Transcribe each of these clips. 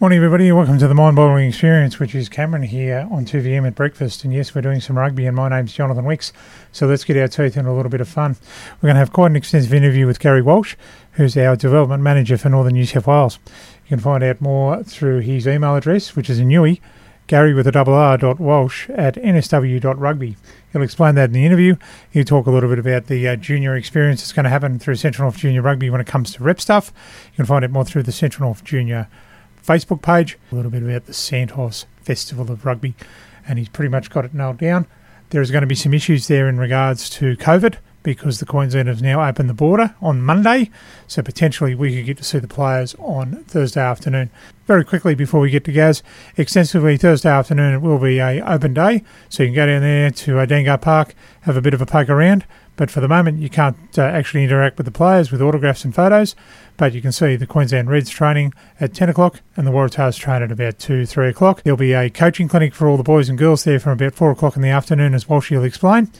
Morning, everybody. Welcome to the Mind Boggling Experience, which is Cameron here on 2VM at breakfast. And yes, we're doing some rugby, and my name's Jonathan Wicks. So let's get our teeth into a little bit of fun. We're going to have quite an extensive interview with Gary Walsh, who's our development manager for Northern New South Wales. You can find out more through his email address, which is a newie, Gary with a double R dot Walsh at nsw.rugby. He'll explain that in the interview. He'll talk a little bit about the uh, junior experience that's going to happen through Central North Junior Rugby when it comes to rep stuff. You can find out more through the Central North Junior Facebook page, a little bit about the Santos Festival of Rugby, and he's pretty much got it nailed down. There is going to be some issues there in regards to COVID because the Queensland has now opened the border on Monday, so potentially we could get to see the players on Thursday afternoon. Very quickly before we get to Gaz, extensively Thursday afternoon it will be a open day, so you can go down there to Dangar Park, have a bit of a poke around. But for the moment, you can't uh, actually interact with the players with autographs and photos. But you can see the Queensland Reds training at 10 o'clock and the Waratahs train at about 2, 3 o'clock. There'll be a coaching clinic for all the boys and girls there from about 4 o'clock in the afternoon, as Walsh will explain.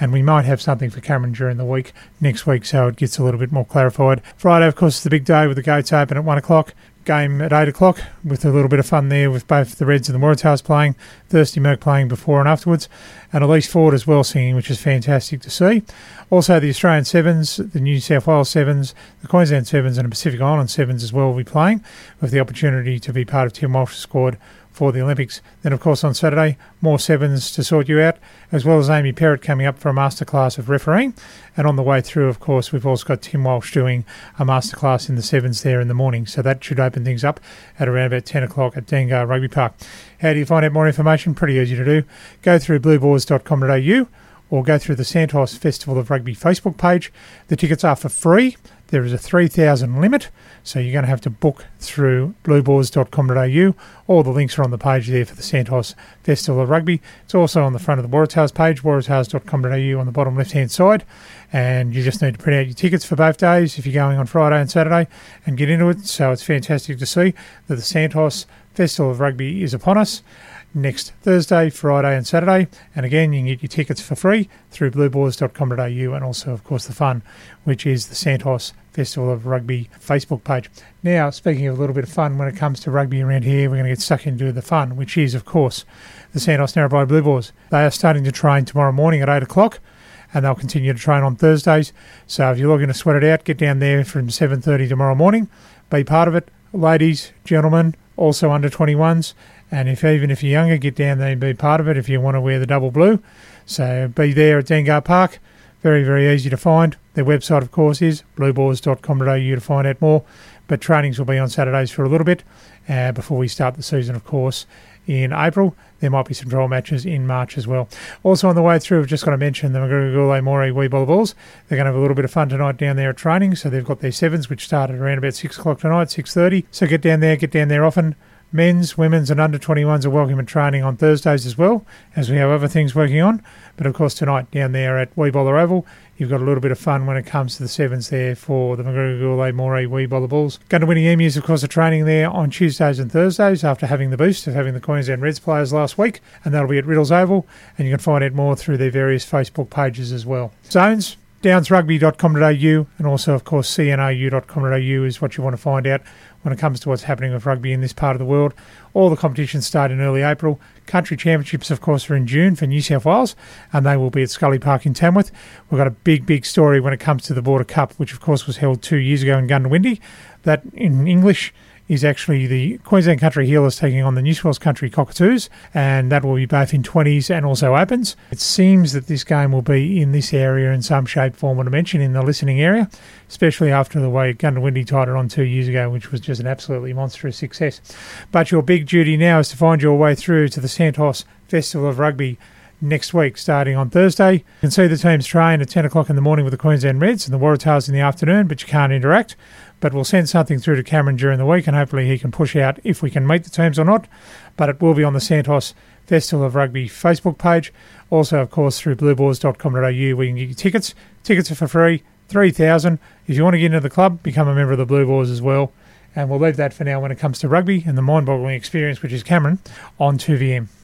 And we might have something for Cameron during the week next week so it gets a little bit more clarified. Friday, of course, is the big day with the gates open at 1 o'clock game at 8 o'clock with a little bit of fun there with both the Reds and the Waratahs playing, Thirsty Merc playing before and afterwards, and Elise Ford as well singing, which is fantastic to see. Also, the Australian Sevens, the New South Wales Sevens, the Queensland Sevens, and the Pacific Island Sevens as well will be playing with the opportunity to be part of Tim Walsh's squad for the Olympics. Then, of course, on Saturday, more sevens to sort you out, as well as Amy Perrett coming up for a masterclass of refereeing. And on the way through, of course, we've also got Tim Walsh doing a masterclass in the sevens there in the morning. So that should open things up at around about 10 o'clock at Dangar Rugby Park. How do you find out more information? Pretty easy to do. Go through blueboars.com.au or go through the Santos Festival of Rugby Facebook page. The tickets are for free. There is a 3,000 limit, so you're going to have to book through blueboars.com.au. All the links are on the page there for the Santos Festival of Rugby. It's also on the front of the Waratahs page, waratahs.com.au on the bottom left hand side. And you just need to print out your tickets for both days if you're going on Friday and Saturday and get into it. So it's fantastic to see that the Santos Festival of Rugby is upon us next Thursday, Friday, and Saturday. And again, you can get your tickets for free through blueboars.com.au and also, of course, the fun, which is the Santos Festival of Rugby Facebook page. Now, speaking of a little bit of fun when it comes to rugby around here, we're going to get stuck into the fun, which is, of course, the Santos Narrabri Blue Boars. They are starting to train tomorrow morning at 8 o'clock and they'll continue to train on Thursdays. So if you're looking to sweat it out, get down there from 7.30 tomorrow morning. Be part of it. Ladies, gentlemen, also under 21s. And if even if you're younger, get down there and be part of it if you want to wear the double blue. So be there at Dangar Park. Very, very easy to find. Their website, of course, is blueboars.com.au to find out more. But trainings will be on Saturdays for a little bit uh, before we start the season, of course, in April. There might be some trial matches in March as well. Also on the way through, I've just got to mention the Magugule Moree Wee Bulls. They're going to have a little bit of fun tonight down there at training. So they've got their sevens, which start at around about 6 o'clock tonight, 6.30. So get down there, get down there often. Men's, women's, and under 21s are welcome at training on Thursdays as well, as we have other things working on. But of course, tonight down there at Wee Bowler Oval, you've got a little bit of fun when it comes to the sevens there for the Mcgregor Moree Wee Bowler Bulls. Goondiwindi Emus, of course, are training there on Tuesdays and Thursdays after having the boost of having the Queensland Reds players last week, and that'll be at Riddles Oval. And you can find out more through their various Facebook pages as well. Zones, downsrugby.com.au and also, of course, cnou.com.au is what you want to find out when it comes to what's happening with rugby in this part of the world. All the competitions start in early April. Country Championships, of course, are in June for New South Wales, and they will be at Scully Park in Tamworth. We've got a big, big story when it comes to the Border Cup, which, of course, was held two years ago in Goondiwindi. That, in English, is actually the Queensland Country Heelers taking on the New South Wales Country Cockatoos, and that will be both in 20s and also opens. It seems that this game will be in this area in some shape, form, or dimension in the listening area, especially after the way Goondiwindi tied it on two years ago, which was just an absolutely monstrous success. But your big duty now is to find your way through to the Santos Festival of Rugby next week, starting on Thursday. You can see the teams train at 10 o'clock in the morning with the Queensland Reds and the Waratahs in the afternoon, but you can't interact. But we'll send something through to Cameron during the week, and hopefully he can push out if we can meet the teams or not. But it will be on the Santos Festival of Rugby Facebook page. Also, of course, through blueboars.com.au you can get your tickets. Tickets are for free, 3000 If you want to get into the club, become a member of the Blue as well. And we'll leave that for now when it comes to rugby and the mind boggling experience, which is Cameron, on 2VM.